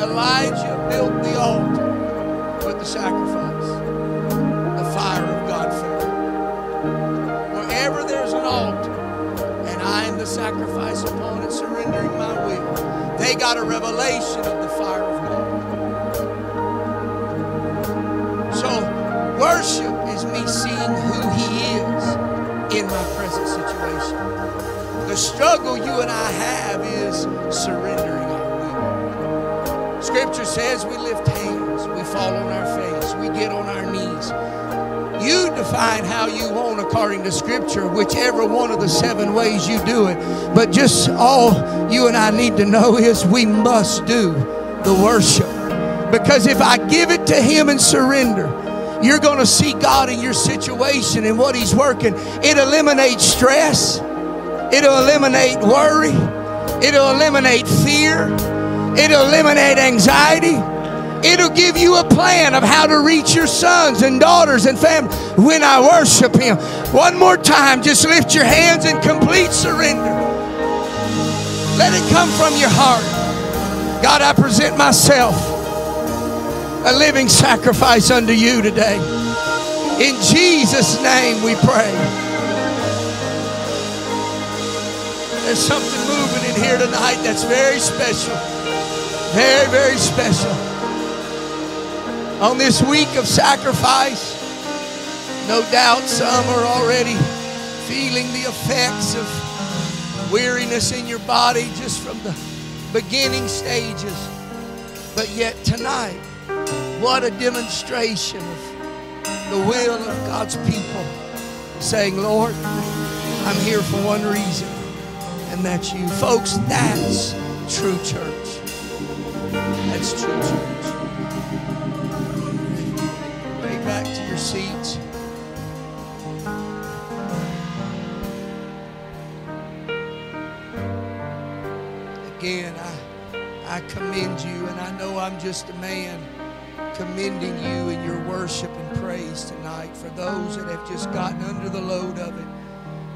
Elijah built the altar with the sacrifice, the fire of God fell. Wherever there's an altar, and I am the sacrifice upon it, surrendering my will, they got a revelation of the fire of God. So, worship is me seeing who He is in my present situation. The struggle you and I have is will. Scripture says we lift hands, we fall on our face, we get on our knees. You define how you want according to Scripture, whichever one of the seven ways you do it. But just all you and I need to know is we must do the worship. Because if I give it to Him and surrender, you're going to see God in your situation and what He's working. It eliminates stress, it'll eliminate worry, it'll eliminate fear, it'll eliminate anxiety. It'll give you a plan of how to reach your sons and daughters and family when I worship Him. One more time, just lift your hands in complete surrender. Let it come from your heart. God, I present myself a living sacrifice unto you today. In Jesus' name we pray. There's something moving in here tonight that's very special. Very, very special. On this week of sacrifice, no doubt some are already feeling the effects of weariness in your body just from the beginning stages. But yet tonight, what a demonstration of the will of God's people saying, Lord, I'm here for one reason, and that's you. Folks, that's true church. That's true church. Back to your seats. Again, I, I commend you, and I know I'm just a man commending you in your worship and praise tonight. For those that have just gotten under the load of it,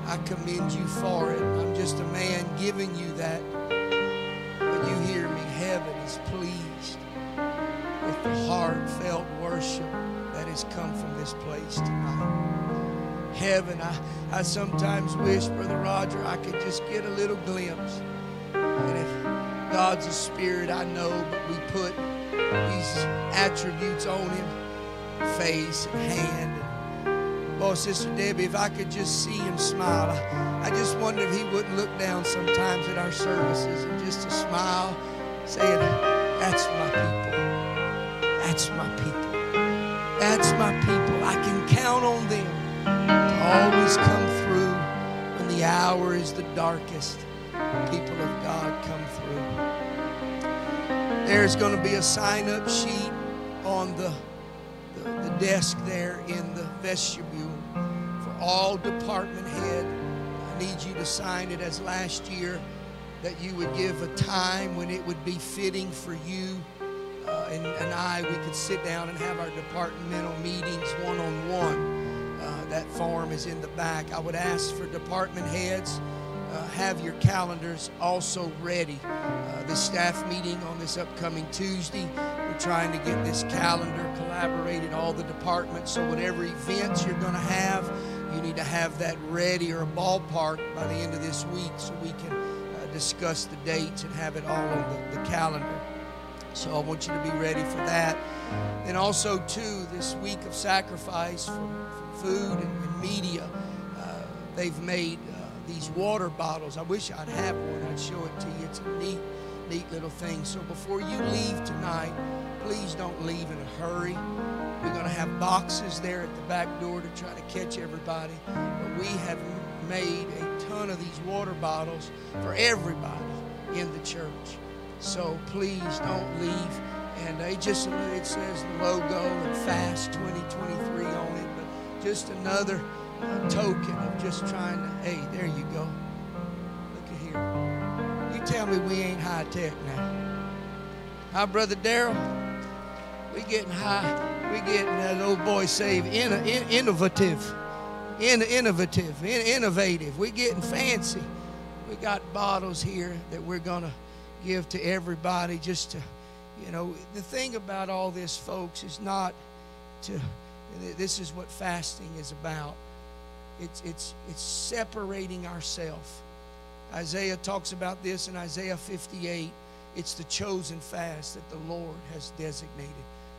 I commend you for it. I'm just a man giving you that. The heartfelt worship that has come from this place tonight. Heaven, I, I sometimes wish, Brother Roger, I could just get a little glimpse. And if God's a spirit, I know, but we put these attributes on him face and hand. Oh, Sister Debbie, if I could just see him smile, I, just wonder if he wouldn't look down sometimes at our services and just a smile, saying, That's my people. That's my people. That's my people. I can count on them to always come through when the hour is the darkest. People of God come through. There's going to be a sign up sheet on the, the, the desk there in the vestibule for all department head. I need you to sign it as last year that you would give a time when it would be fitting for you uh, and, and I, we could sit down and have our departmental meetings one on one. That form is in the back. I would ask for department heads. Uh, have your calendars also ready. Uh, the staff meeting on this upcoming Tuesday, we're trying to get this calendar collaborated, all the departments. So, whatever events you're going to have, you need to have that ready or a ballpark by the end of this week so we can uh, discuss the dates and have it all on the, the calendar. So I want you to be ready for that. And also, too, this week of sacrifice from, from food and, and media, uh, they've made uh, these water bottles. I wish I'd have one. I'd show it to you. It's a neat, neat little thing. So before you leave tonight, please don't leave in a hurry. We're going to have boxes there at the back door to try to catch everybody. But we have made a ton of these water bottles for everybody in the church. So please don't leave. And they just it says the logo and Fast 2023 on it, but just another uh, token of just trying to. Hey, there you go. Look at here. You tell me we ain't high tech now. Hi, brother Daryl. We getting high. We getting that old boy saved. In, in, innovative, in, innovative, in, innovative. We getting fancy. We got bottles here that we're gonna give to everybody just to you know, the thing about all this, folks, is not to, this is what fasting is about. It's, it's, it's separating ourselves. Isaiah talks about this in Isaiah 58. It's the chosen fast that the Lord has designated.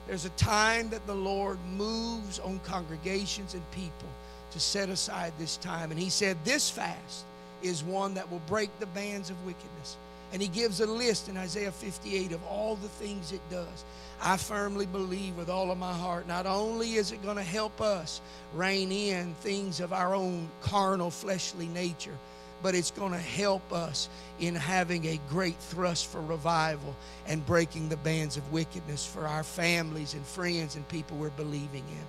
There's a time that the Lord moves on congregations and people to set aside this time. And He said, This fast is one that will break the bands of wickedness. And he gives a list in Isaiah 58 of all the things it does. I firmly believe with all of my heart, not only is it going to help us rein in things of our own carnal, fleshly nature, but it's going to help us in having a great thrust for revival and breaking the bands of wickedness for our families and friends and people we're believing in.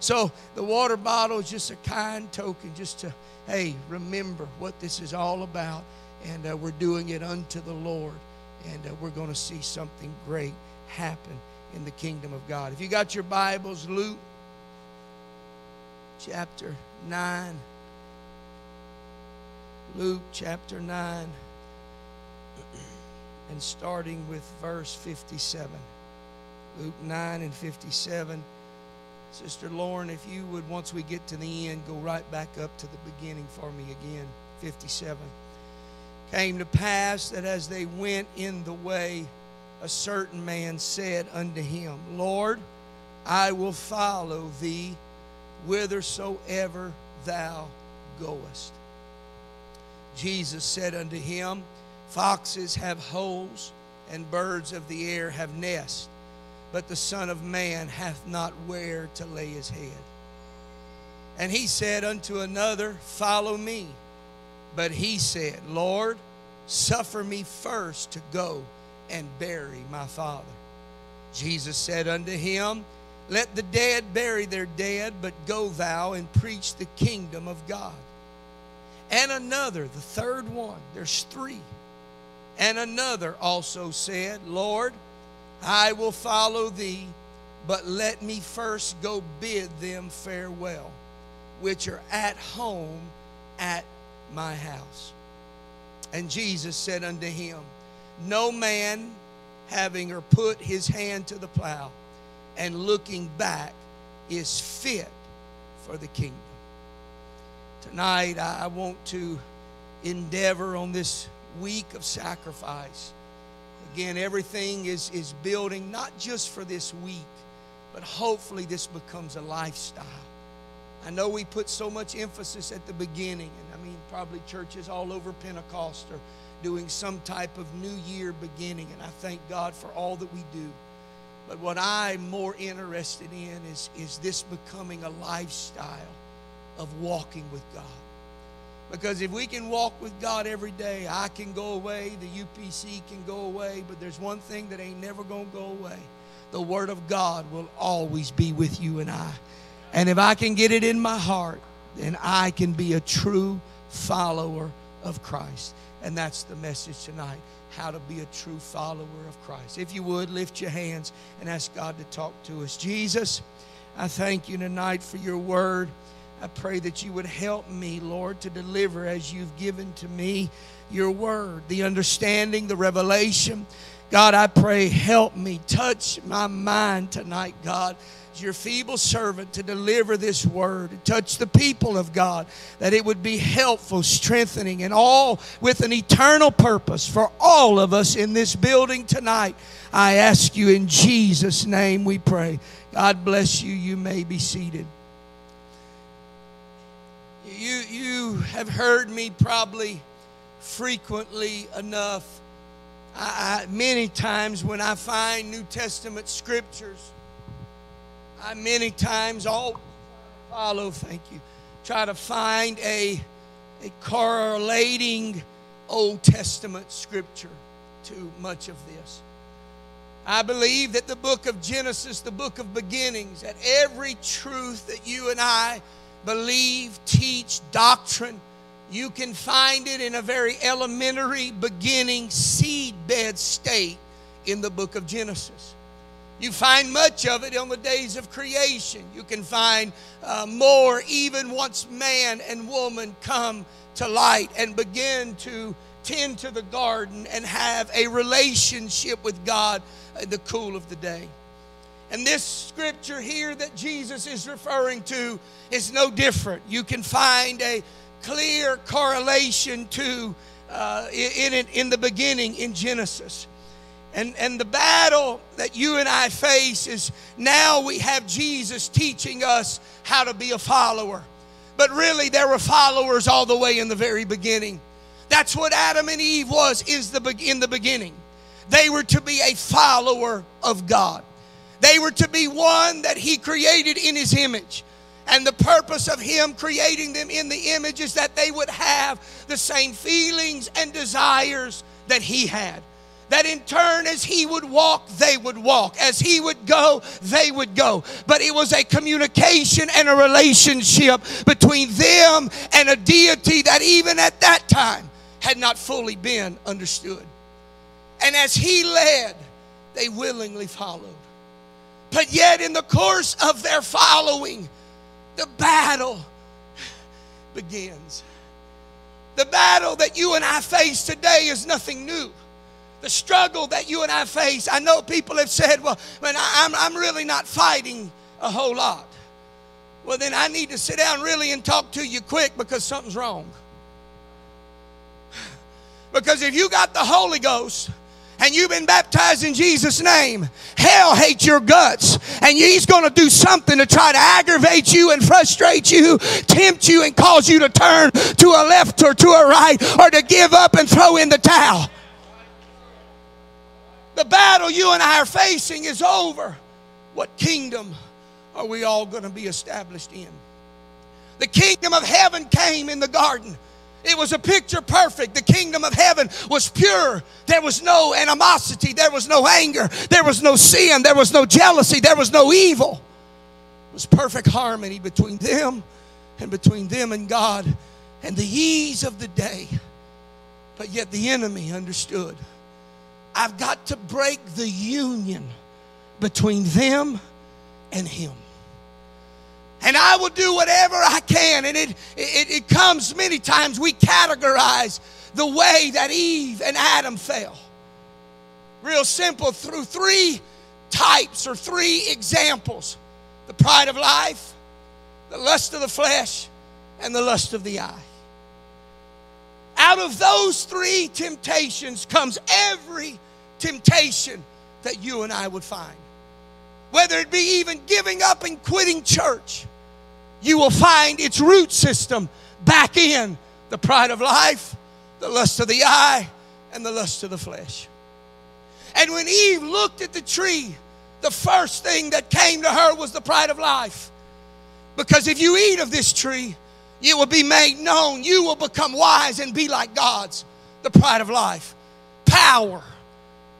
So the water bottle is just a kind token, just to, hey, remember what this is all about and uh, we're doing it unto the Lord. And uh, we're going to see something great happen in the kingdom of God. If you got your Bibles, Luke chapter 9. Luke chapter 9. And starting with verse 57. Luke 9 and 57. Sister Lauren, if you would, once we get to the end, go right back up to the beginning for me again. 57 came to pass that as they went in the way, a certain man said unto him, Lord, I will follow thee whithersoever thou goest. Jesus said unto him, Foxes have holes, and birds of the air have nests, but the Son of Man hath not where to lay his head. And he said unto another, Follow me. But he said, Lord, suffer me first to go and bury my father. Jesus said unto him, Let the dead bury their dead, but go thou and preach the kingdom of God. And another, the third one, there's three. And another also said, Lord, I will follow thee, but let me first go bid them farewell, which are at home at my house. And Jesus said unto him, No man having or put his hand to the plow and looking back is fit for the kingdom. Tonight, I want to endeavor on this week of sacrifice. Again, everything is, is building not just for this week, but hopefully this becomes a lifestyle. I know we put so much emphasis at the beginning, and I mean, probably churches all over Pentecost are doing some type of New Year beginning, and I thank God for all that we do. But what I'm more interested in is, is this becoming a lifestyle of walking with God. Because if we can walk with God every day, I can go away, the UPC can go away, but there's one thing that ain't never going to go away. The Word of God will always be with you and I. And if I can get it in my heart, then I can be a true follower of Christ. And that's the message tonight how to be a true follower of Christ. If you would, lift your hands and ask God to talk to us. Jesus, I thank you tonight for your word. I pray that you would help me, Lord, to deliver as you've given to me your word, the understanding, the revelation. God, I pray, help me, touch my mind tonight, God your feeble servant to deliver this word and touch the people of God, that it would be helpful, strengthening, and all with an eternal purpose for all of us in this building tonight. I ask you in Jesus' name we pray. God bless you. You may be seated. You, you have heard me probably frequently enough. I, I, many times when I find New Testament scriptures, I many times all follow, thank you, try to find a, a correlating Old Testament scripture to much of this. I believe that the book of Genesis, the book of beginnings, that every truth that you and I believe, teach, doctrine, you can find it in a very elementary beginning seedbed state in the book of Genesis. You find much of it on the days of creation. You can find uh, more even once man and woman come to light and begin to tend to the garden and have a relationship with God in the cool of the day. And this scripture here that Jesus is referring to is no different. You can find a clear correlation to uh, in it in the beginning in Genesis. And, and the battle that you and I face is now we have Jesus teaching us how to be a follower. But really, there were followers all the way in the very beginning. That's what Adam and Eve was is the in the beginning. They were to be a follower of God. They were to be one that He created in His image. And the purpose of Him creating them in the image is that they would have the same feelings and desires that He had. That in turn, as He would walk, they would walk. As He would go, they would go. But it was a communication and a relationship between them and a deity that even at that time had not fully been understood. And as He led, they willingly followed. But yet, in the course of their following, the battle begins. The battle that you and I face today is nothing new. The struggle that you and I face, I know people have said, well, man, I'm, I'm really not fighting a whole lot. Well, then I need to sit down really and talk to you quick because something's wrong. Because if you got the Holy Ghost, and you've been baptized in Jesus' name, hell hates your guts. And he's going to do something to try to aggravate you and frustrate you, tempt you, and cause you to turn to a left or to a right or to give up and throw in the towel. The battle you and I are facing is over. What kingdom are we all going to be established in? The kingdom of heaven came in the garden. It was a picture perfect. The kingdom of heaven was pure. There was no animosity. There was no anger. There was no sin. There was no jealousy. There was no evil. It was perfect harmony between them and between them and God and the ease of the day. But yet the enemy understood I've got to break the union between them and him and I will do whatever I can. And it, it, it comes many times we categorize the way that Eve and Adam fell. Real simple through three types or three examples the pride of life, the lust of the flesh, and the lust of the eye. Out of those three temptations comes every temptation that you and I would find. Whether it be even giving up and quitting church, you will find its root system back in the pride of life, the lust of the eye, and the lust of the flesh. And when Eve looked at the tree, the first thing that came to her was the pride of life. Because if you eat of this tree, you will be made known. You will become wise and be like gods. The pride of life, power,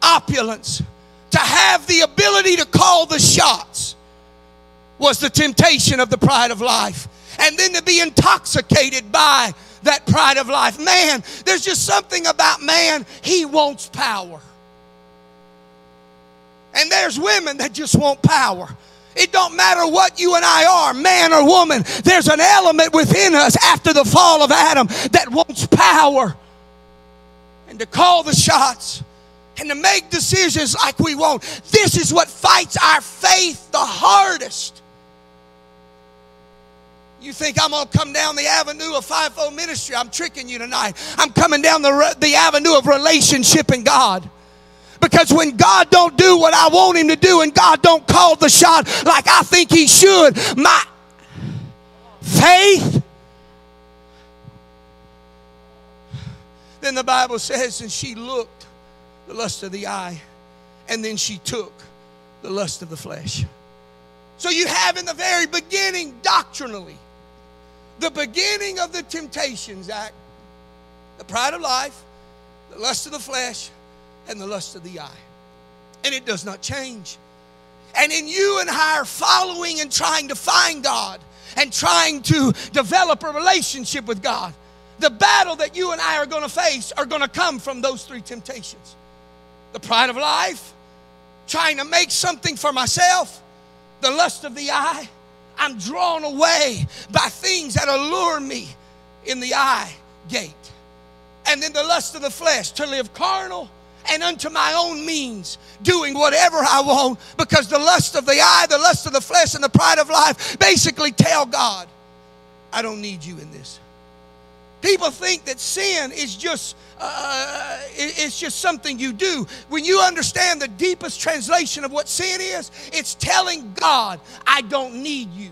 opulence, to have the ability to call the shots was the temptation of the pride of life. And then to be intoxicated by that pride of life. Man, there's just something about man, he wants power. And there's women that just want power. It don't matter what you and I are, man or woman. There's an element within us after the fall of Adam that wants power. And to call the shots and to make decisions like we want. This is what fights our faith the hardest. You think I'm going to come down the avenue of fivefold ministry? I'm tricking you tonight. I'm coming down the, the avenue of relationship in God. Because when God don't do what I want him to do and God don't call the shot, like I think he should, my faith, Then the Bible says, and she looked the lust of the eye, and then she took the lust of the flesh. So you have in the very beginning, doctrinally, the beginning of the temptations act, the pride of life, the lust of the flesh, and the lust of the eye. And it does not change. And in you and I are following and trying to find God and trying to develop a relationship with God, the battle that you and I are going to face are going to come from those three temptations the pride of life, trying to make something for myself, the lust of the eye. I'm drawn away by things that allure me in the eye gate. And then the lust of the flesh to live carnal and unto my own means, doing whatever I want because the lust of the eye, the lust of the flesh, and the pride of life basically tell God, I don't need you in this. People think that sin is just uh, it's just something you do. When you understand the deepest translation of what sin is, it's telling God, I don't need you.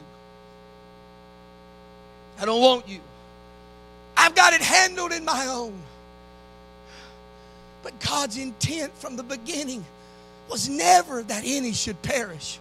I don't want you. I've got it handled in my own. But God's intent from the beginning was never that any should perish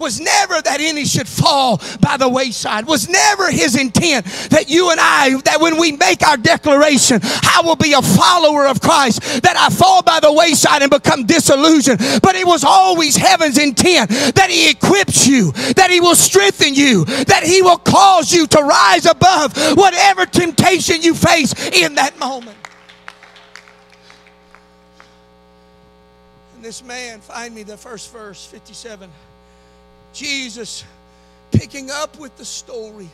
was never that any should fall by the wayside, was never his intent that you and I, that when we make our declaration, I will be a follower of Christ, that I fall by the wayside and become disillusioned. But it was always heaven's intent that he equips you, that he will strengthen you, that he will cause you to rise above whatever temptation you face in that moment. And this man, find me the first verse, 57. Jesus picking up with the story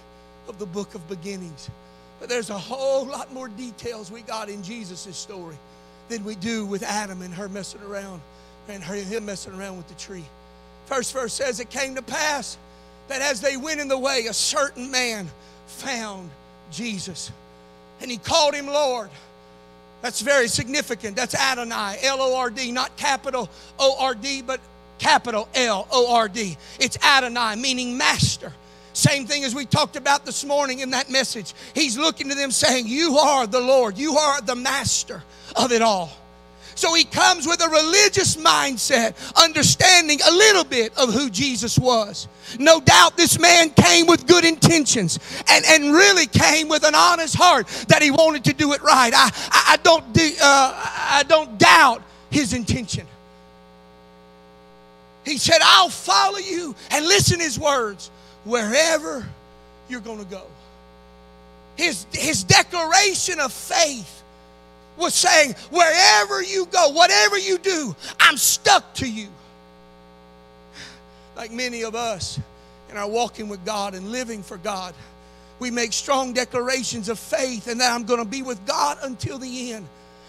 of the book of beginnings. But there's a whole lot more details we got in Jesus' story than we do with Adam and her messing around and her, him messing around with the tree. First verse says, It came to pass that as they went in the way, a certain man found Jesus. And he called him Lord. That's very significant. That's Adonai, L O R D, not capital O R D, but capital L O R D. It's Adonai, meaning master. Same thing as we talked about this morning in that message. He's looking to them saying, You are the Lord, you are the master of it all. So he comes with a religious mindset, understanding a little bit of who Jesus was. No doubt this man came with good intentions and, and really came with an honest heart that he wanted to do it right. I, I, I don't, uh, I don't doubt his intention. He said, I'll follow you. And listen his words wherever you're going to go. His, his declaration of faith was saying, wherever you go, whatever you do, I'm stuck to you. Like many of us in our walking with God and living for God, we make strong declarations of faith and that I'm going to be with God until the end.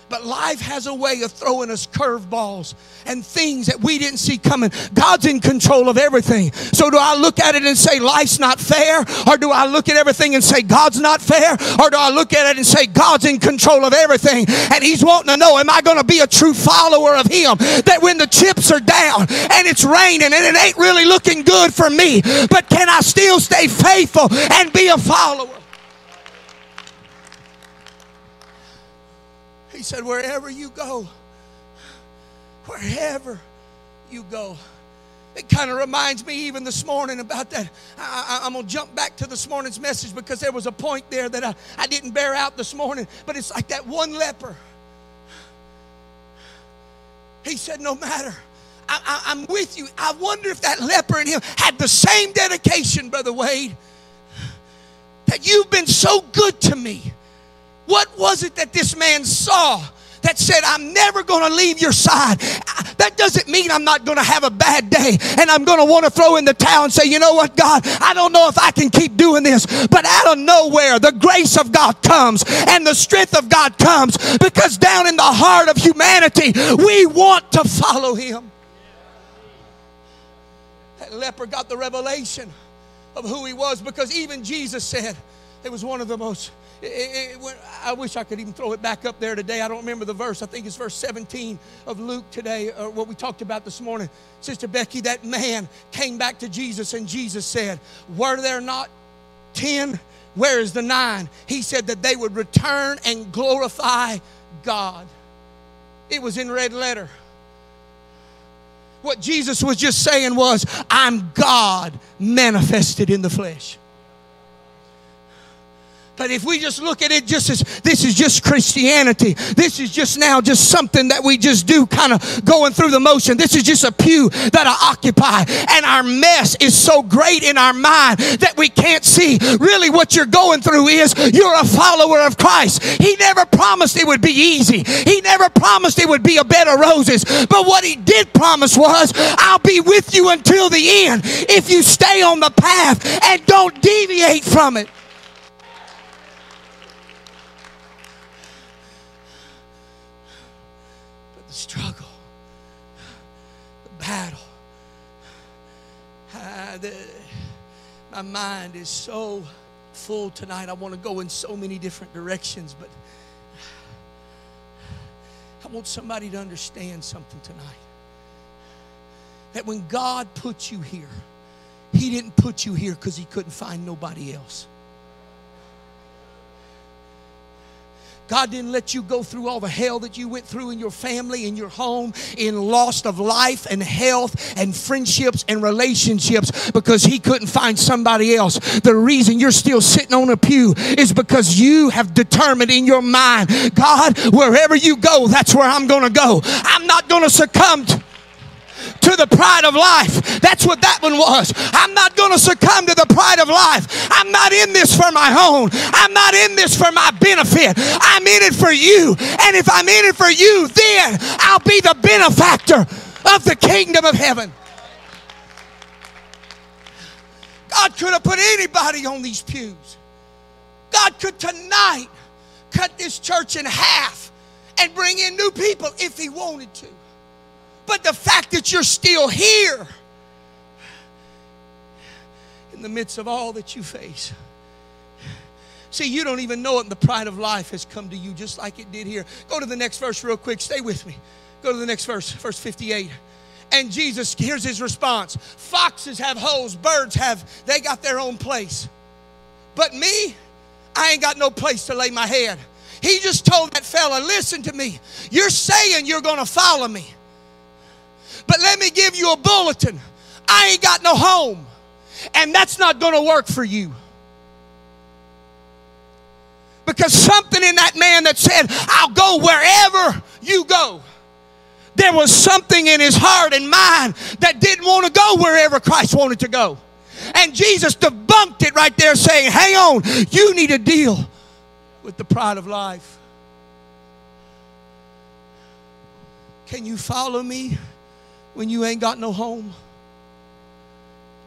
But life has a way of throwing us curveballs and things that we didn't see coming. God's in control of everything. So do I look at it and say life's not fair? Or do I look at everything and say God's not fair? Or do I look at it and say God's in control of everything? And He's wanting to know, am I going to be a true follower of Him? That when the chips are down and it's raining and it ain't really looking good for me, but can I still stay faithful and be a follower? He said, Wherever you go, wherever you go. It kind of reminds me even this morning about that. I, am going to jump back to this morning's message because there was a point there that I, I didn't bear out this morning. But it's like that one leper. He said, No matter. I, am with you. I wonder if that leper in him had the same dedication, Brother Wade, that you've been so good to me. What was it that this man saw that said, I'm never going to leave your side. That doesn't mean I'm not going to have a bad day and I'm going to want to throw in the towel and say, you know what, God, I don't know if I can keep doing this. But out of nowhere, the grace of God comes and the strength of God comes because down in the heart of humanity, we want to follow Him. That leper got the revelation of who he was because even Jesus said it was one of the most it, it, I wish I could even throw it back up there today. I don't remember the verse. I think it's verse 17 of Luke today, or what we talked about this morning. Sister Becky, that man came back to Jesus, and Jesus said, Were there not 10? Where is the nine? He said that they would return and glorify God. It was in red letter. What Jesus was just saying was, I'm God manifested in the flesh. But if we just look at it just as this is just Christianity, this is just now just something that we just do kind of going through the motion. This is just a pew that I occupy. And our mess is so great in our mind that we can't see really what you're going through is you're a follower of Christ. He never promised it would be easy, He never promised it would be a bed of roses. But what He did promise was, I'll be with you until the end if you stay on the path and don't deviate from it. Struggle, the battle. Uh, the, my mind is so full tonight. I want to go in so many different directions, but I want somebody to understand something tonight. That when God put you here, He didn't put you here because He couldn't find nobody else. God didn't let you go through all the hell that you went through in your family, in your home, in loss of life and health and friendships and relationships because He couldn't find somebody else. The reason you're still sitting on a pew is because you have determined in your mind, God, wherever you go, that's where I'm going to go. I'm not going to succumb to the pride of life. That's what that one was. I'm not going to succumb to the pride of life. I'm not in this for my own. I'm not in this for my benefit. I'm in it for you. And if I'm in it for you, then I'll be the benefactor of the kingdom of heaven. God could have put anybody on these pews. God could tonight cut this church in half and bring in new people if He wanted to. But the fact that you're still here in the midst of all that you face. See, you don't even know it, and the pride of life has come to you just like it did here. Go to the next verse, real quick. Stay with me. Go to the next verse, verse 58. And Jesus, here's his response Foxes have holes, birds have, they got their own place. But me, I ain't got no place to lay my head. He just told that fella, Listen to me. You're saying you're going to follow me. But let me give you a bulletin. I ain't got no home. And that's not going to work for you. Because something in that man that said, I'll go wherever you go. There was something in his heart and mind that didn't want to go wherever Christ wanted to go. And Jesus debunked it right there, saying, Hang on, you need to deal with the pride of life. Can you follow me? When you ain't got no home?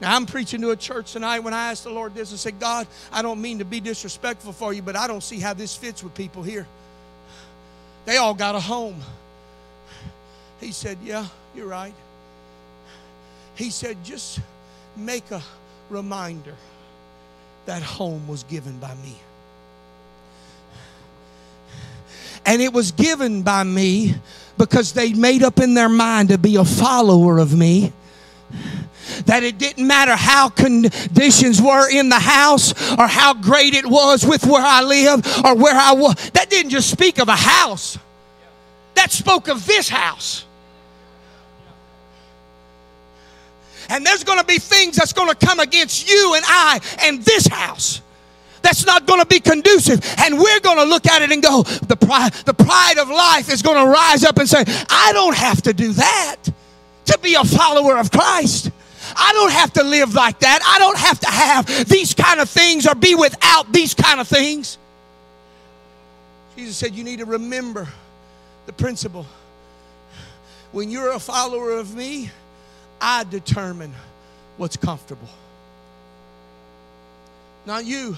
Now, I'm preaching to a church tonight when I asked the Lord this. and said, God, I don't mean to be disrespectful for you, but I don't see how this fits with people here. They all got a home. He said, Yeah, you're right. He said, Just make a reminder that home was given by me. And it was given by me because they made up in their mind to be a follower of me that it didn't matter how conditions were in the house or how great it was with where I live or where I was. That didn't just speak of a house, that spoke of this house. And there's going to be things that's going to come against you and I and this house that's not going to be conducive. And we're going to look at it and go, the pride, the pride of life is going to rise up and say, I don't have to do that to be a follower of Christ. I don't have to live like that. I don't have to have these kind of things or be without these kind of things. Jesus said, You need to remember the principle. When you're a follower of me, I determine what's comfortable. Not you.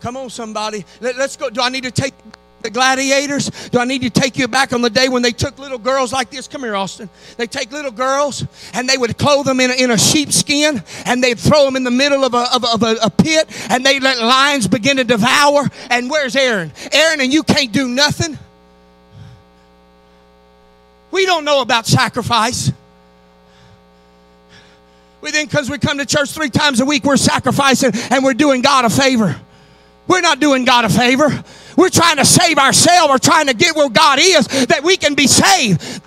Come on, somebody. Let, us go. Do I need to take the gladiators? Do I need to take you back on the day when they took little girls like this? Come here, Austin. They take little girls and they would clothe them in a, in a sheepskin and they'd throw them in the middle of, a, of, a, of a, a pit and they let lions begin to devour. And where's Aaron? Aaron, and you can't do nothing. We don't know about sacrifice. We think because we come to church three times a week, we're sacrificing and we're doing God a favor. We're not doing God a favor. we're trying to save ourselves or trying to get where God is that we can be saved.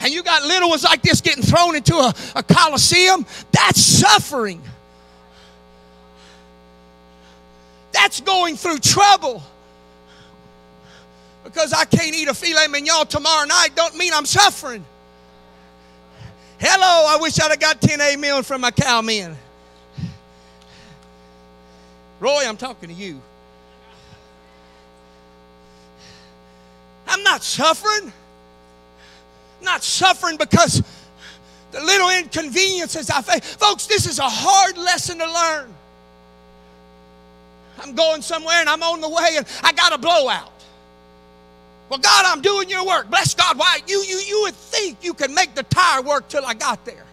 And you got little ones like this getting thrown into a, a coliseum. That's suffering. That's going through trouble. Because I can't eat a filet mignon tomorrow night don't mean I'm suffering. Hello, I wish I'd have got 10 amen from my cowmen. Roy, I'm talking to you. I'm not suffering. Not suffering because the little inconveniences I face. Folks, this is a hard lesson to learn. I'm going somewhere and I'm on the way and I got a blowout. Well, God, I'm doing your work. Bless God. Why? You, you, you would think you could make the tire work till I got there.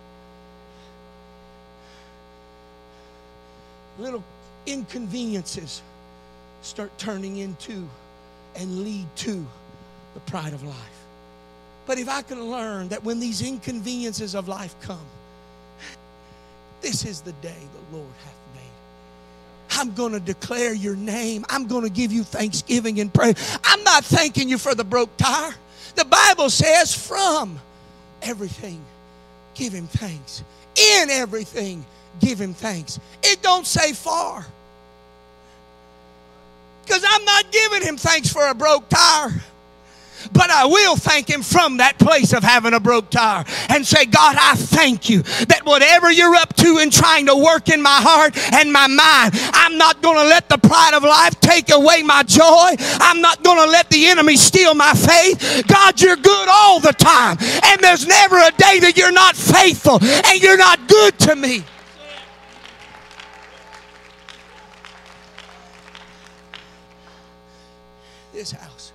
Little inconveniences start turning into and lead to the pride of life. But if I can learn that when these inconveniences of life come, this is the day the Lord hath made. I'm going to declare your name. I'm going to give you thanksgiving and praise. I'm not thanking you for the broke tire. The Bible says, from everything, give him thanks. In everything, give him thanks. It don't say far. I'm not giving him thanks for a broke tire. But I will thank Him from that place of having a broke tire and say, God, I thank you that whatever you're up to and trying to work in my heart and my mind, I'm not going to let the pride of life take away my joy. I'm not going to let the enemy steal my faith. God, you're good all the time. And there's never a day that you're not faithful and you're not good to me. This house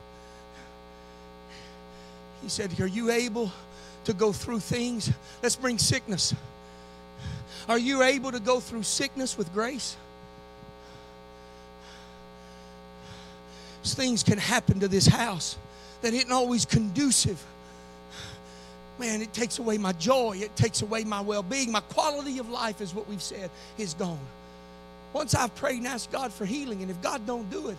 he said, Are you able to go through things? Let's bring sickness. Are you able to go through sickness with grace? Things can happen to this house that isn't always conducive. Man, it takes away my joy. It takes away my well being. My quality of life, is what we've said, is gone. Once I've prayed and asked God for healing, and if God don't do it,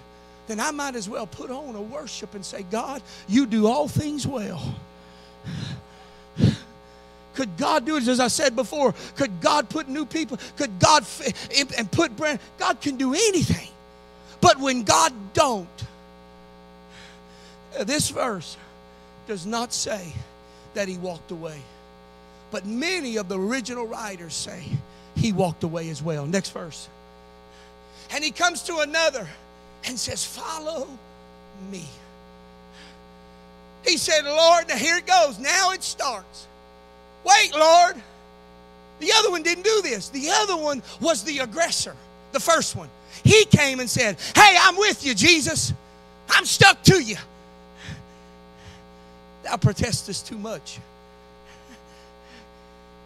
then I might as well put on a worship and say, God, you do all things well. Could God do it as I said before? Could God put new people? Could God and put brand? God can do anything. But when God don't, uh, this verse does not say that he walked away. But many of the original writers say he walked away as well. Next verse. And he comes to another and says, Follow me. He said, Lord, now here it goes. Now it starts. Wait, Lord. The other one didn't do this. The other one was the aggressor, the first one. He came and said, Hey, I'm with you, Jesus. I'm stuck to you. Thou protestest too much.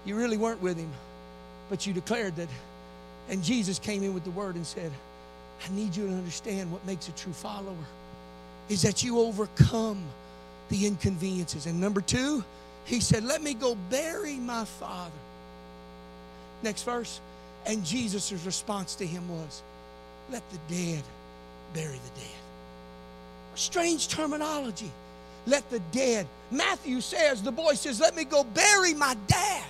You really weren't with him, but you declared that. And Jesus came in with the word and said, I need you to understand what makes a true follower is that you overcome the inconveniences. And number two, he said, Let me go bury my father. Next verse. And Jesus' response to him was, Let the dead bury the dead. Strange terminology. Let the dead. Matthew says, the boy says, Let me go bury my dad.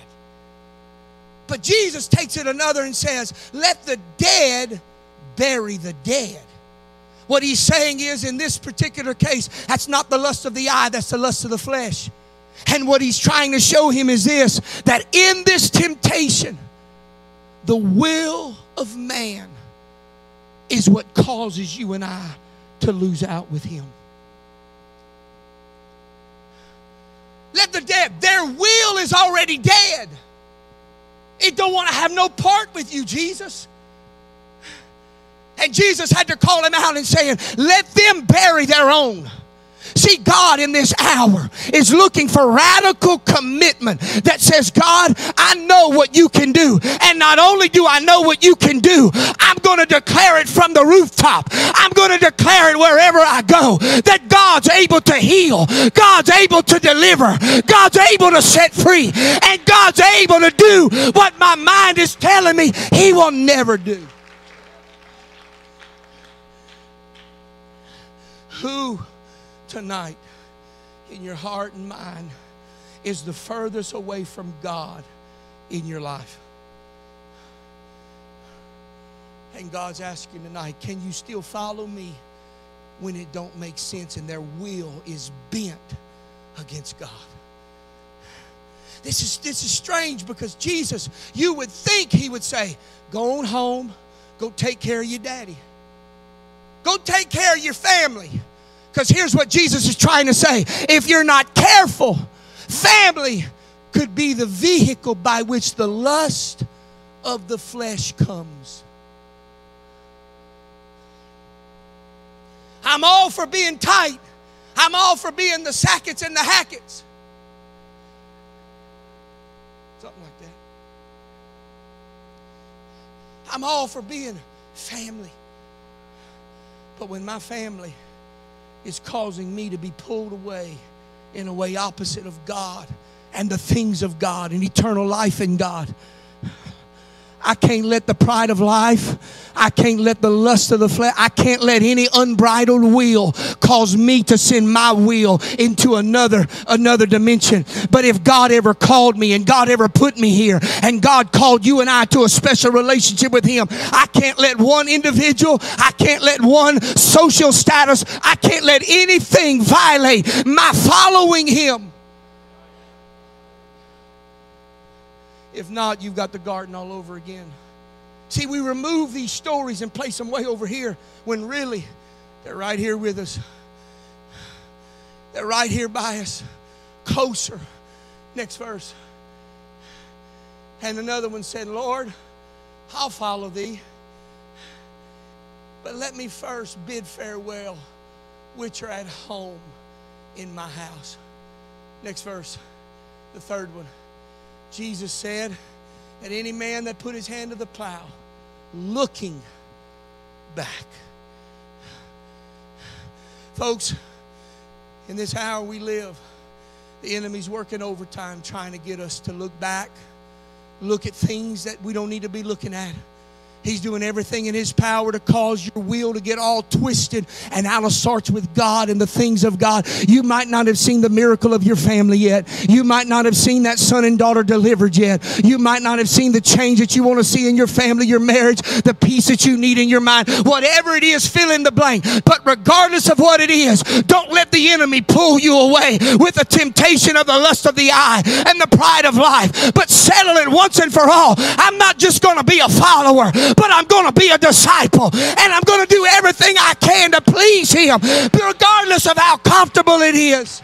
But Jesus takes it another and says, Let the dead bury the dead. What he's saying is, in this particular case, that's not the lust of the eye, that's the lust of the flesh. And what he's trying to show him is this that in this temptation, the will of man is what causes you and I to lose out with him. Let the dead, their will is already dead. It don't want to have no part with you, Jesus. And Jesus had to call him out and saying, let them bury their own. See, God in this hour is looking for radical commitment that says, God, I know what you can do. And not only do I know what you can do, I'm going to declare it from the rooftop. I'm going to declare it wherever I go that God's able to heal, God's able to deliver, God's able to set free, and God's able to do what my mind is telling me He will never do. Who tonight in your heart and mind is the furthest away from God in your life? And God's asking tonight, can you still follow me when it don't make sense and their will is bent against God? This is this is strange because Jesus, you would think he would say, "Go on home, go take care of your daddy. Go take care of your family." Because here's what Jesus is trying to say. If you're not careful, family could be the vehicle by which the lust of the flesh comes. I'm all for being tight. I'm all for being the Sackets and the Hackets. Something like that. I'm all for being family. But when my family is causing me to be pulled away in a way opposite of God and the things of God and eternal life in God, I can't let the pride of life, I can't let the lust of the flesh, I can't let any unbridled will cause me to send my will into another another dimension. But if God ever called me and God ever put me here and God called you and I to a special relationship with him, I can't let one individual, I can't let one social status, I can't let anything violate my following him. If not, you've got the garden all over again. See, we remove these stories and place them way over here when really they're right here with us. They're right here by us, closer. Next verse. And another one said, Lord, I'll follow thee. But let me first bid farewell, which are at home in my house. Next verse, the third one. Jesus said that any man that put his hand to the plow, looking back. Folks, in this hour we live, the enemy's working overtime trying to get us to look back, look at things that we don't need to be looking at. He's doing everything in His power to cause your will to get all twisted and out of sorts with God and the things of God. You might not have seen the miracle of your family yet. You might not have seen that son and daughter delivered yet. You might not have seen the change that you want to see in your family, your marriage, the peace that you need in your mind. Whatever it is, fill in the blank. But regardless of what it is, don't let the enemy pull you away with the temptation of the lust of the eye and the pride of life. But settle it once and for all. I'm not just going to be a follower but I'm going to be a disciple and I'm going to do everything I can to please Him, regardless of how comfortable it is.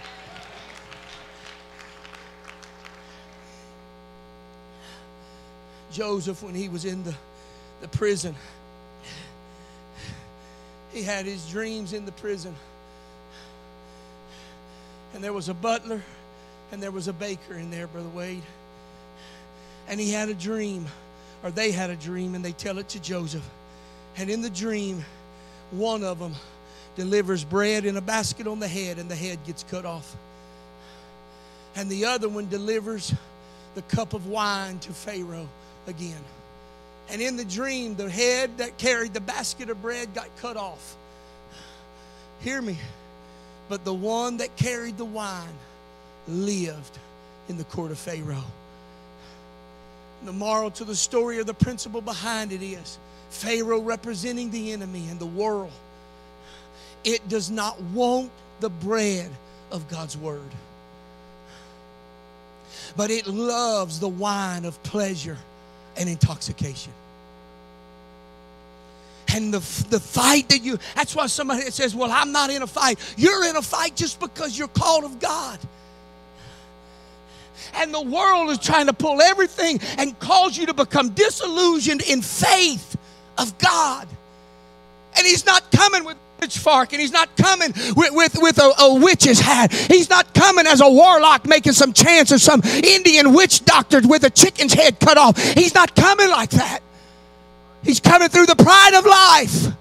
Joseph, when he was in the, the prison, he had his dreams in the prison. And there was a butler and there was a baker in there, Brother Wade. And he had a dream or they had a dream and they tell it to Joseph. And in the dream, one of them delivers bread in a basket on the head and the head gets cut off. And the other one delivers the cup of wine to Pharaoh again. And in the dream, the head that carried the basket of bread got cut off. Hear me. But the one that carried the wine lived in the court of Pharaoh. The moral to the story or the principle behind it is Pharaoh representing the enemy and the world. It does not want the bread of God's word, but it loves the wine of pleasure and intoxication. And the, the fight that you, that's why somebody says, Well, I'm not in a fight. You're in a fight just because you're called of God and the world is trying to pull everything and cause you to become disillusioned in faith of God. And He's not coming with pitchfork and he's not coming with, with, with a, a, witch's hat. He's not coming as a warlock making some chance of some Indian witch doctor with a chicken's head cut off. He's not coming like that. He's coming through the pride of life,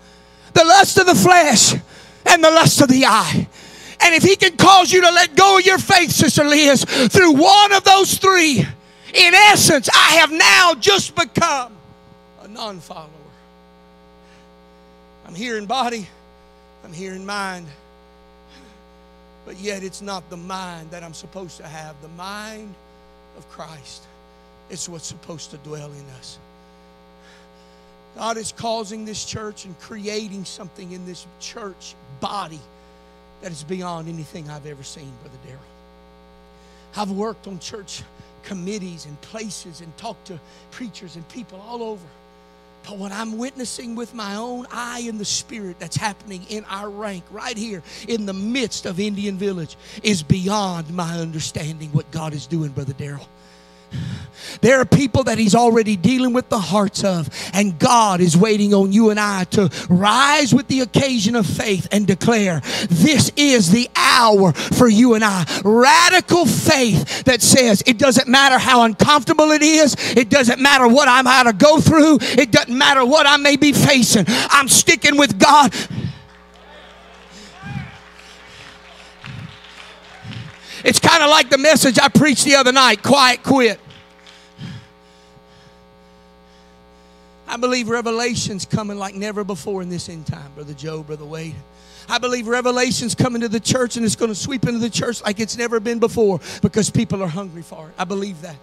the lust of the flesh, and the lust of the eye. And if He can cause you to let go of your faith, Sister Liz, through one of those three, in essence, I have now just become a non follower. I'm here in body, I'm here in mind, but yet it's not the mind that I'm supposed to have. The mind of Christ is what's supposed to dwell in us. God is causing this church and creating something in this church body that is beyond anything I've ever seen, Brother Darrell. I've worked on church committees and places and talked to preachers and people all over. But what I'm witnessing with my own eye in the spirit that's happening in our rank right here in the midst of Indian Village is beyond my understanding what God is doing, Brother Darrell. There are people that He's already dealing with the hearts of, and God is waiting on you and I to rise with the occasion of faith and declare, This is the hour for you and I. Radical faith that says, It doesn't matter how uncomfortable it is, it doesn't matter what I'm how to go through, it doesn't matter what I may be facing. I'm sticking with God. It's kind of like the message I preached the other night quiet quit. I believe revelation's coming like never before in this end time, Brother Joe, Brother Wade. I believe revelation's coming to the church and it's going to sweep into the church like it's never been before because people are hungry for it. I believe that.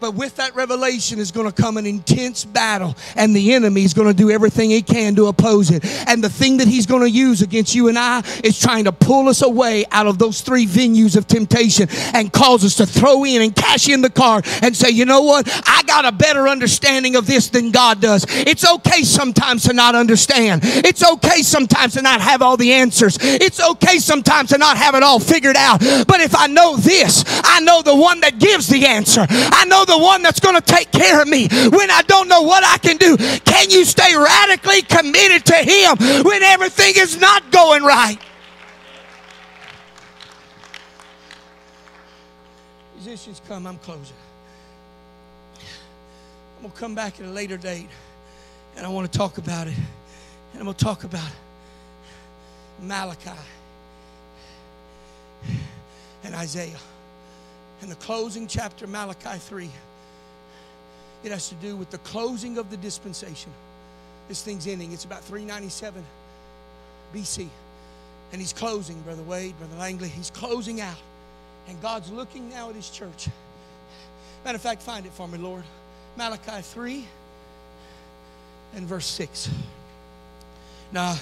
But with that revelation is going to come an intense battle, and the enemy is going to do everything he can to oppose it. And the thing that he's going to use against you and I is trying to pull us away out of those three venues of temptation and cause us to throw in and cash in the card and say, you know what? I got a better understanding of this than God does. It's okay sometimes to not understand. It's okay sometimes to not have all the answers. It's okay sometimes to not have it all figured out. But if I know this, I know the one that gives the answer. I know the one that's going to take care of me when I don't know what I can do. Can you stay radically committed to Him when everything is not going right? Musicians come, I'm closing. I'm going to come back at a later date and I want to talk about it. And I'm going to talk about Malachi and Isaiah. In the closing chapter, Malachi 3, it has to do with the closing of the dispensation. This thing's ending. It's about 397 BC. And he's closing, Brother Wade, Brother Langley. He's closing out. And God's looking now at his church. Matter of fact, find it for me, Lord. Malachi 3 and verse 6. Now,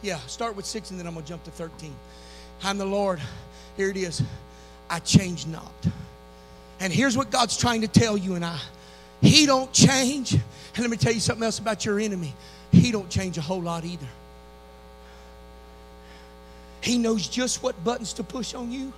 yeah, start with 6 and then I'm going to jump to 13. I'm the Lord. Here it is. I change not. And here's what God's trying to tell you and I. He don't change. And let me tell you something else about your enemy. He don't change a whole lot either. He knows just what buttons to push on you.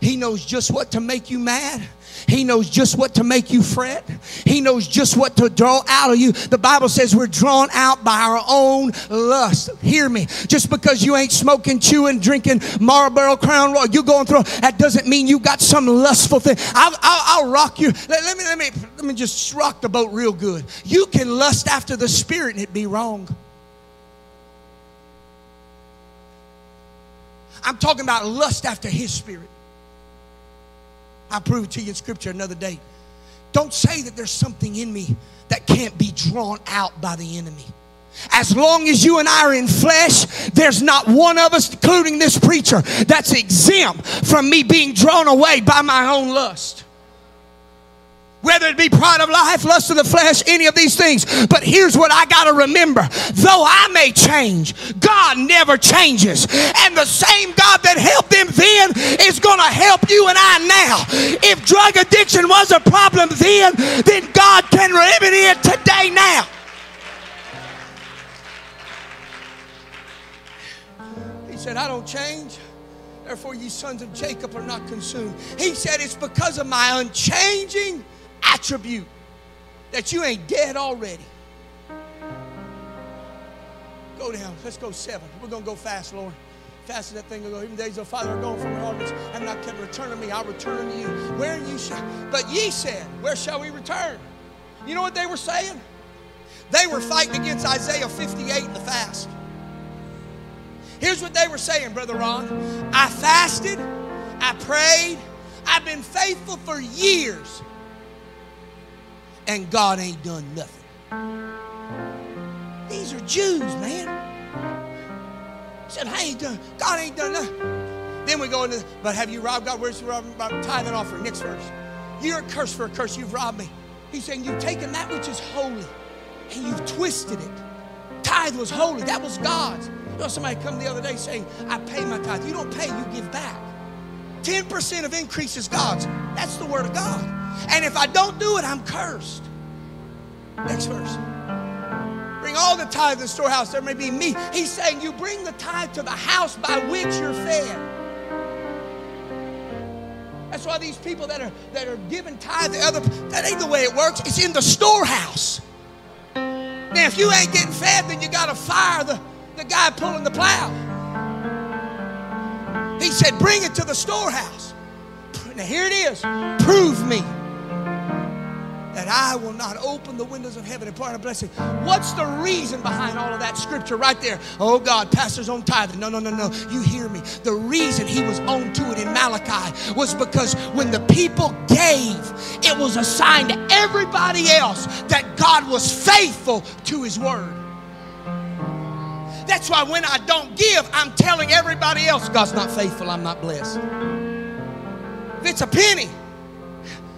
He knows just what to make you mad. He knows just what to make you fret. He knows just what to draw out of you. The Bible says we're drawn out by our own lust. Hear me. Just because you ain't smoking, chewing, drinking Marlboro Crown Royal, you going through, that doesn't mean you got some lustful thing. I'll, I'll, I'll rock you. Let, let, me, let, me, let me just rock the boat real good. You can lust after the Spirit and it be wrong. I'm talking about lust after His Spirit. I'll prove it to you in Scripture another day. Don't say that there's something in me that can't be drawn out by the enemy. As long as you and I are in flesh, there's not one of us, including this preacher, that's exempt from me being drawn away by my own lust. Whether it be pride of life, lust of the flesh, any of these things. But here's what I got to remember. Though I may change, God never changes. And the same God that helped them then is going to help you and I now. If drug addiction was a problem then, then God can remedy it today now. He said, I don't change. Therefore, ye sons of Jacob are not consumed. He said, It's because of my unchanging attribute that you ain't dead already. Go down. Let's go seven. We're going to go fast, Lord. Fast as that thing will go. Even days of Father are going from your audience. I'm not kept return to me. I'll return to you. Where you shall. But ye said, Where shall we return? You know what they were saying? They were fighting against Isaiah 58 in the fast. Here's what they were saying, Brother Ron. I fasted, I prayed, I've been faithful for years and God ain't done nothing. These are Jews, man. Said, I ain't done, God ain't done nothing. Then we go into, but have you robbed God? Where's tithe and offering? Next verse. You're a curse for a curse. You've robbed me. He's saying you've taken that which is holy and you've twisted it. Tithe was holy. That was God's. You know, somebody come the other day saying, I pay my tithe. You don't pay, you give back. 10% of increase is God's. That's the word of God. And if I don't do it, I'm cursed. Next verse. Bring all the tithe to the storehouse, there may be me. He's saying you bring the tithe to the house by which you're fed. That's why these people that are that are giving tithe to other that ain't the way it works. It's in the storehouse. Now, if you ain't getting fed, then you gotta fire the, the guy pulling the plow. He said, bring it to the storehouse. Now here it is. Prove me that I will not open the windows of heaven and pour out a blessing. What's the reason behind all of that scripture right there? Oh God, pastor's on tithing. No, no, no, no. You hear me. The reason he was on to it in Malachi was because when the people gave, it was a sign to everybody else that God was faithful to his word. That's why when I don't give, I'm telling everybody else God's not faithful, I'm not blessed. If it's a penny,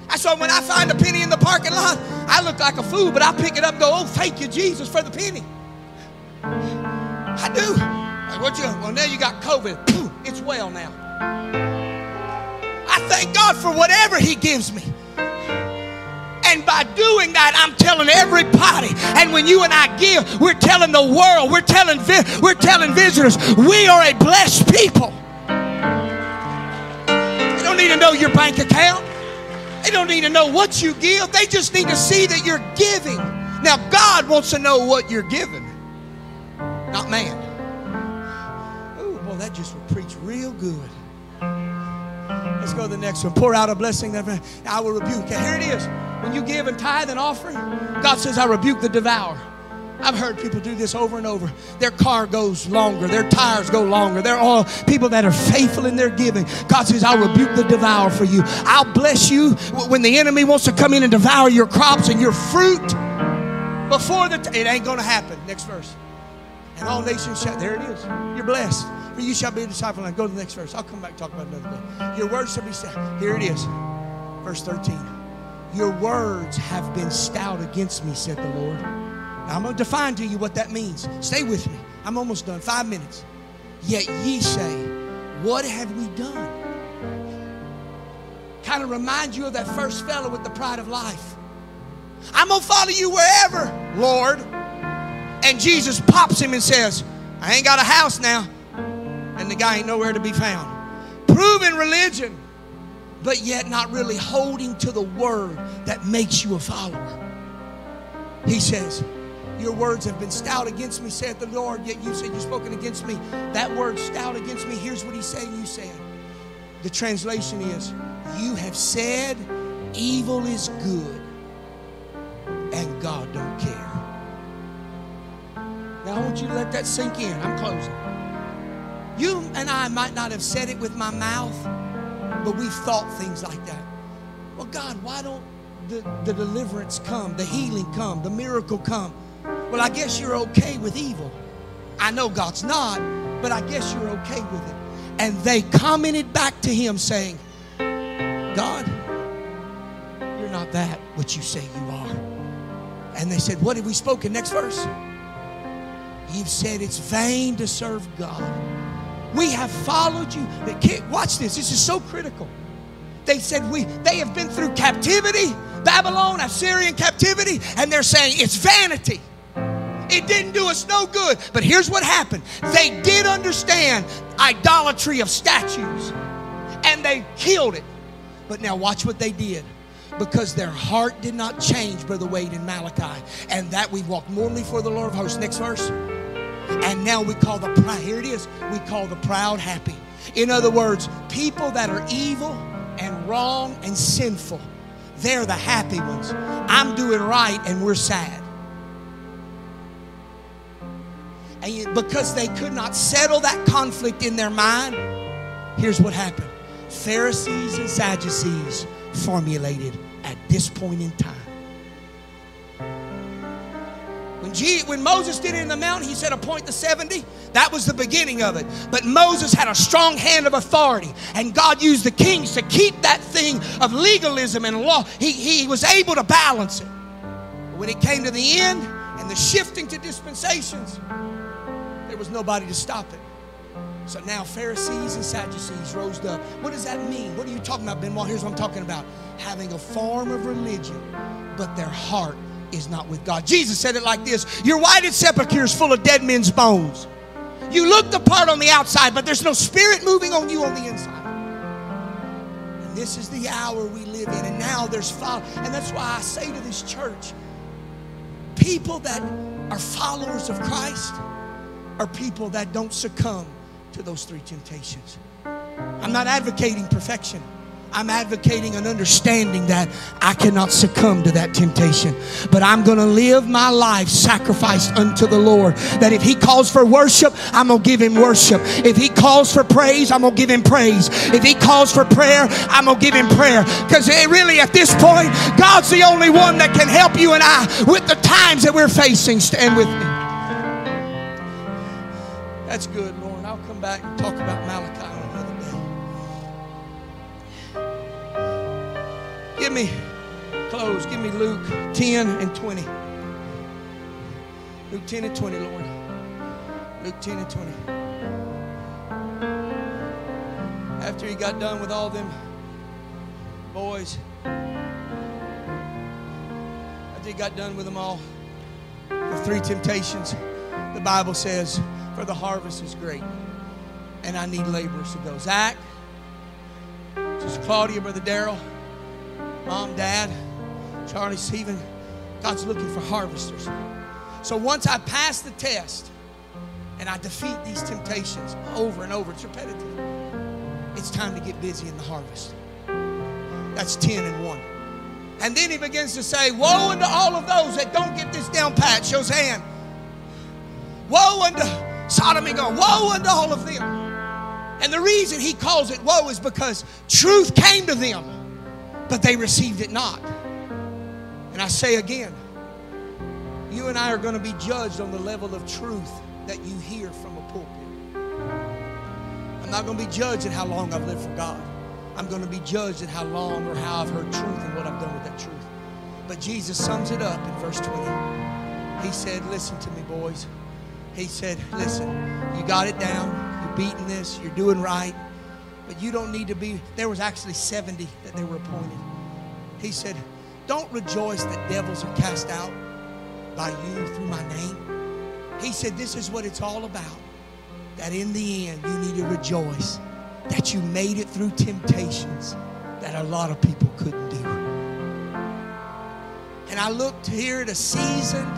that's why when I find a penny in the parking lot, I look like a fool, but I pick it up and go, oh, thank you, Jesus, for the penny. I do. What you? Well, now you got COVID. It's well now. I thank God for whatever He gives me. And by doing that, I'm telling everybody. And when you and I give, we're telling the world, we're telling, we're telling visitors, we are a blessed people. Need to know your bank account. They don't need to know what you give, they just need to see that you're giving. Now, God wants to know what you're giving, not man. Oh, boy, that just will preach real good. Let's go to the next one. Pour out a blessing I will rebuke. Here it is. When you give and tithe and offering, God says, I rebuke the devourer. I've heard people do this over and over. Their car goes longer, their tires go longer. They're all people that are faithful in their giving. God says, I'll rebuke the devourer for you. I'll bless you when the enemy wants to come in and devour your crops and your fruit. Before the t- it ain't gonna happen. Next verse. And all nations shall there it is. You're blessed. For you shall be a disciple. And go to the next verse. I'll come back and talk about another day. Your words shall be said. Here it is. Verse 13. Your words have been stout against me, said the Lord. Now, I'm going to define to you what that means. Stay with me. I'm almost done. Five minutes. Yet ye say, What have we done? Kind of remind you of that first fellow with the pride of life. I'm going to follow you wherever, Lord. And Jesus pops him and says, I ain't got a house now. And the guy ain't nowhere to be found. Proven religion, but yet not really holding to the word that makes you a follower. He says, your words have been stout against me, saith the Lord, yet you said you've spoken against me. That word stout against me, here's what he's saying you said. The translation is, You have said evil is good, and God don't care. Now I want you to let that sink in. I'm closing. You and I might not have said it with my mouth, but we've thought things like that. Well, God, why don't the, the deliverance come, the healing come, the miracle come? Well, I guess you're okay with evil. I know God's not, but I guess you're okay with it. And they commented back to him saying, God, you're not that what you say you are. And they said, What have we spoken? Next verse. You've said it's vain to serve God. We have followed you. Watch this. This is so critical. They said we they have been through captivity, Babylon, Assyrian captivity, and they're saying it's vanity. It didn't do us no good. But here's what happened they did understand idolatry of statues and they killed it. But now watch what they did. Because their heart did not change, Brother Wade in Malachi. And that we walked morally for the Lord of hosts. Next verse. And now we call the proud, here it is, we call the proud happy. In other words, people that are evil and wrong and sinful, they're the happy ones. I'm doing right and we're sad. And because they could not settle that conflict in their mind, here's what happened Pharisees and Sadducees formulated at this point in time. When G, when Moses did it in the mountain, he said, appoint the 70. That was the beginning of it. But Moses had a strong hand of authority, and God used the kings to keep that thing of legalism and law. He, he was able to balance it. But when it came to the end and the shifting to dispensations, there was nobody to stop it. So now Pharisees and Sadducees rose up. What does that mean? What are you talking about, Benoit? Here's what I'm talking about having a form of religion, but their heart is not with God. Jesus said it like this Your whited sepulchre is full of dead men's bones. You look the part on the outside, but there's no spirit moving on you on the inside. And this is the hour we live in. And now there's follow. And that's why I say to this church people that are followers of Christ are people that don't succumb to those three temptations. I'm not advocating perfection. I'm advocating an understanding that I cannot succumb to that temptation. But I'm going to live my life sacrificed unto the Lord. That if He calls for worship, I'm going to give Him worship. If He calls for praise, I'm going to give Him praise. If He calls for prayer, I'm going to give Him prayer. Because really, at this point, God's the only one that can help you and I with the times that we're facing. Stand with me. That's good, Lord I'll come back and talk about Malachi on another day. Give me, close, give me Luke 10 and 20. Luke 10 and 20, Lord. Luke 10 and 20. After he got done with all them boys, after he got done with them all, the three temptations, the Bible says, for the harvest is great and I need laborers to go. Zach, just Claudia, Brother Daryl, Mom, Dad, Charlie, Stephen. God's looking for harvesters. So once I pass the test and I defeat these temptations over and over, it's repetitive. It's time to get busy in the harvest. That's 10 and 1. And then he begins to say, Woe unto all of those that don't get this down pat. Shows hand. Woe unto Sodom and Gomorrah. Woe unto all of them. And the reason he calls it woe is because truth came to them, but they received it not. And I say again, you and I are going to be judged on the level of truth that you hear from a pulpit. I'm not going to be judged at how long I've lived for God. I'm going to be judged at how long or how I've heard truth and what I've done with that truth. But Jesus sums it up in verse 20. He said, Listen to me, boys. He said, Listen, you got it down You're beating this, you're doing right, but you don't need to be. There was actually 70 that they were appointed. He said, Don't rejoice that devils are cast out by you through my name. He said, This is what it's all about. That in the end, you need to rejoice that you made it through temptations that a lot of people couldn't do. And I looked here at a seasoned,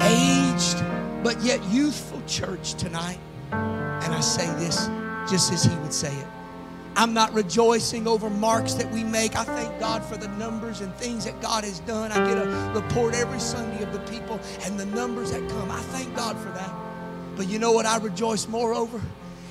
aged, but yet youthful church tonight. And I say this just as he would say it. I'm not rejoicing over marks that we make. I thank God for the numbers and things that God has done. I get a report every Sunday of the people and the numbers that come. I thank God for that. But you know what I rejoice more over?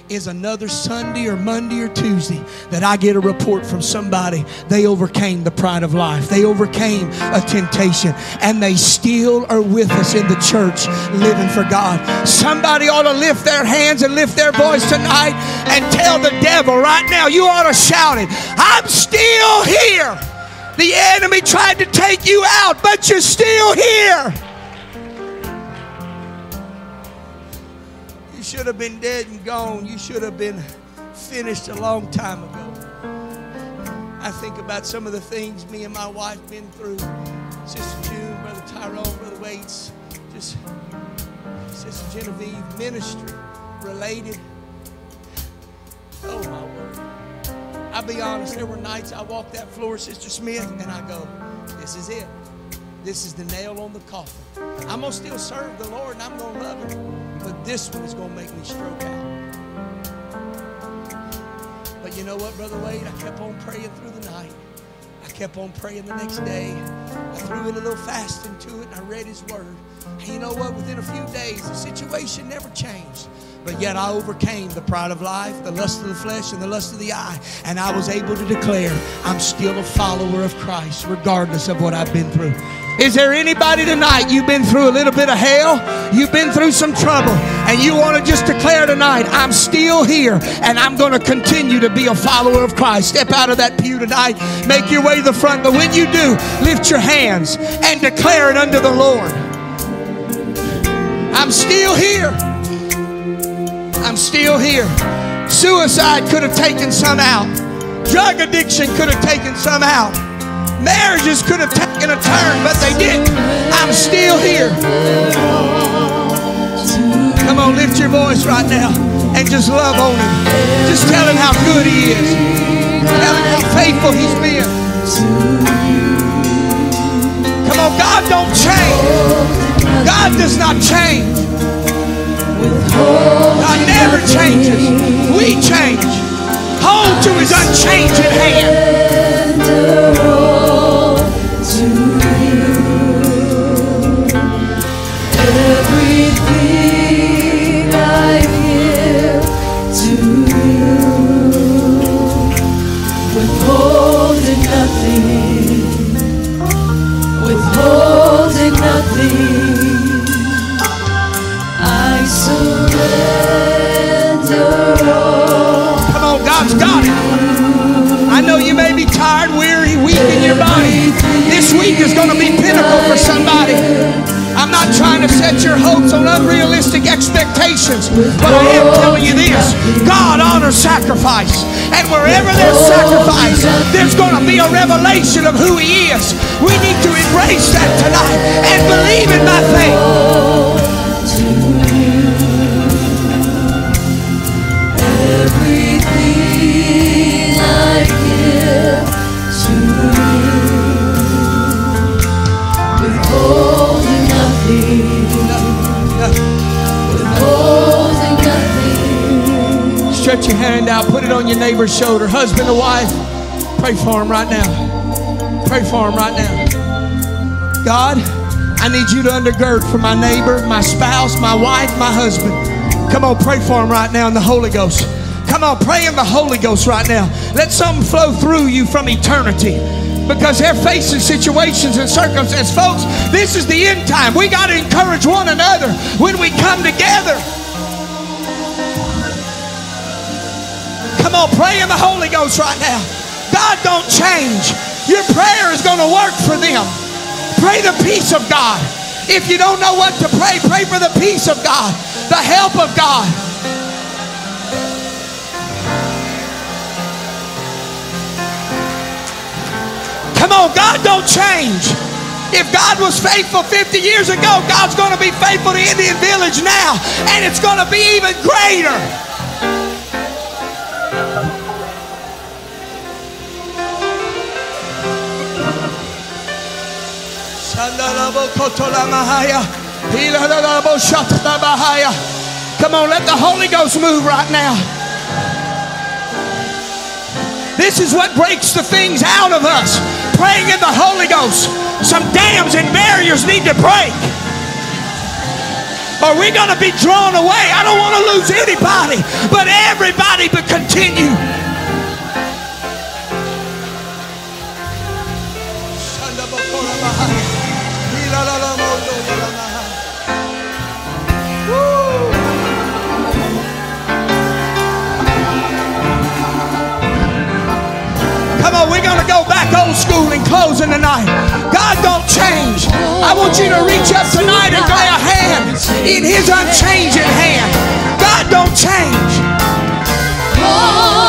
Is another Sunday or Monday or Tuesday that I get a report from somebody they overcame the pride of life. They overcame a temptation and they still are with us in the church living for God. Somebody ought to lift their hands and lift their voice tonight and tell the devil right now, you ought to shout it, I'm still here. The enemy tried to take you out, but you're still here. Should have been dead and gone. You should have been finished a long time ago. I think about some of the things me and my wife been through. Sister June, Brother Tyrone, Brother Waits, just Sister Genevieve, ministry related. Oh my word. I'll be honest, there were nights I walked that floor, Sister Smith, and I go, this is it. This is the nail on the coffin. I'm going to still serve the Lord and I'm going to love Him. But this one is going to make me stroke out. But you know what, Brother Wade? I kept on praying through the night. I kept on praying the next day. I threw in a little fasting to it and I read His Word. And you know what? Within a few days, the situation never changed. But yet I overcame the pride of life, the lust of the flesh, and the lust of the eye. And I was able to declare I'm still a follower of Christ, regardless of what I've been through. Is there anybody tonight you've been through a little bit of hell? You've been through some trouble and you want to just declare tonight, I'm still here and I'm going to continue to be a follower of Christ. Step out of that pew tonight, make your way to the front. But when you do, lift your hands and declare it unto the Lord. I'm still here. I'm still here. Suicide could have taken some out. Drug addiction could have taken some out. Marriages could have taken a turn, but they didn't. I'm still here. Come on, lift your voice right now and just love on him. Just tell him how good he is. Tell him how faithful he's been. Come on, God don't change. God does not change. God never changes. We change. Hold to his unchanging hand. Week is going to be pinnacle for somebody. I'm not trying to set your hopes on unrealistic expectations, but I am telling you this God honors sacrifice. And wherever there's sacrifice, there's going to be a revelation of who He is. We need to embrace that tonight and believe in by faith. Stretch your hand out, put it on your neighbor's shoulder. Husband or wife, pray for him right now. Pray for him right now. God, I need you to undergird for my neighbor, my spouse, my wife, my husband. Come on, pray for him right now in the Holy Ghost. Come on, pray in the Holy Ghost right now. Let something flow through you from eternity because they're facing situations and circumstances. Folks, this is the end time. We got to encourage one another when we come together. Come on, pray in the Holy Ghost right now. God don't change. Your prayer is going to work for them. Pray the peace of God. If you don't know what to pray, pray for the peace of God, the help of God. Come on, God don't change. If God was faithful 50 years ago, God's going to be faithful to Indian Village now, and it's going to be even greater. Come on, let the Holy Ghost move right now. This is what breaks the things out of us. Praying in the Holy Ghost. Some dams and barriers need to break. Or we're going to be drawn away. I don't want to lose anybody, but everybody but continue. Come on, we're going to go back old school and close closing tonight. God don't change. I want you to reach up tonight and lay a hand in his unchanging hand. God don't change. Oh.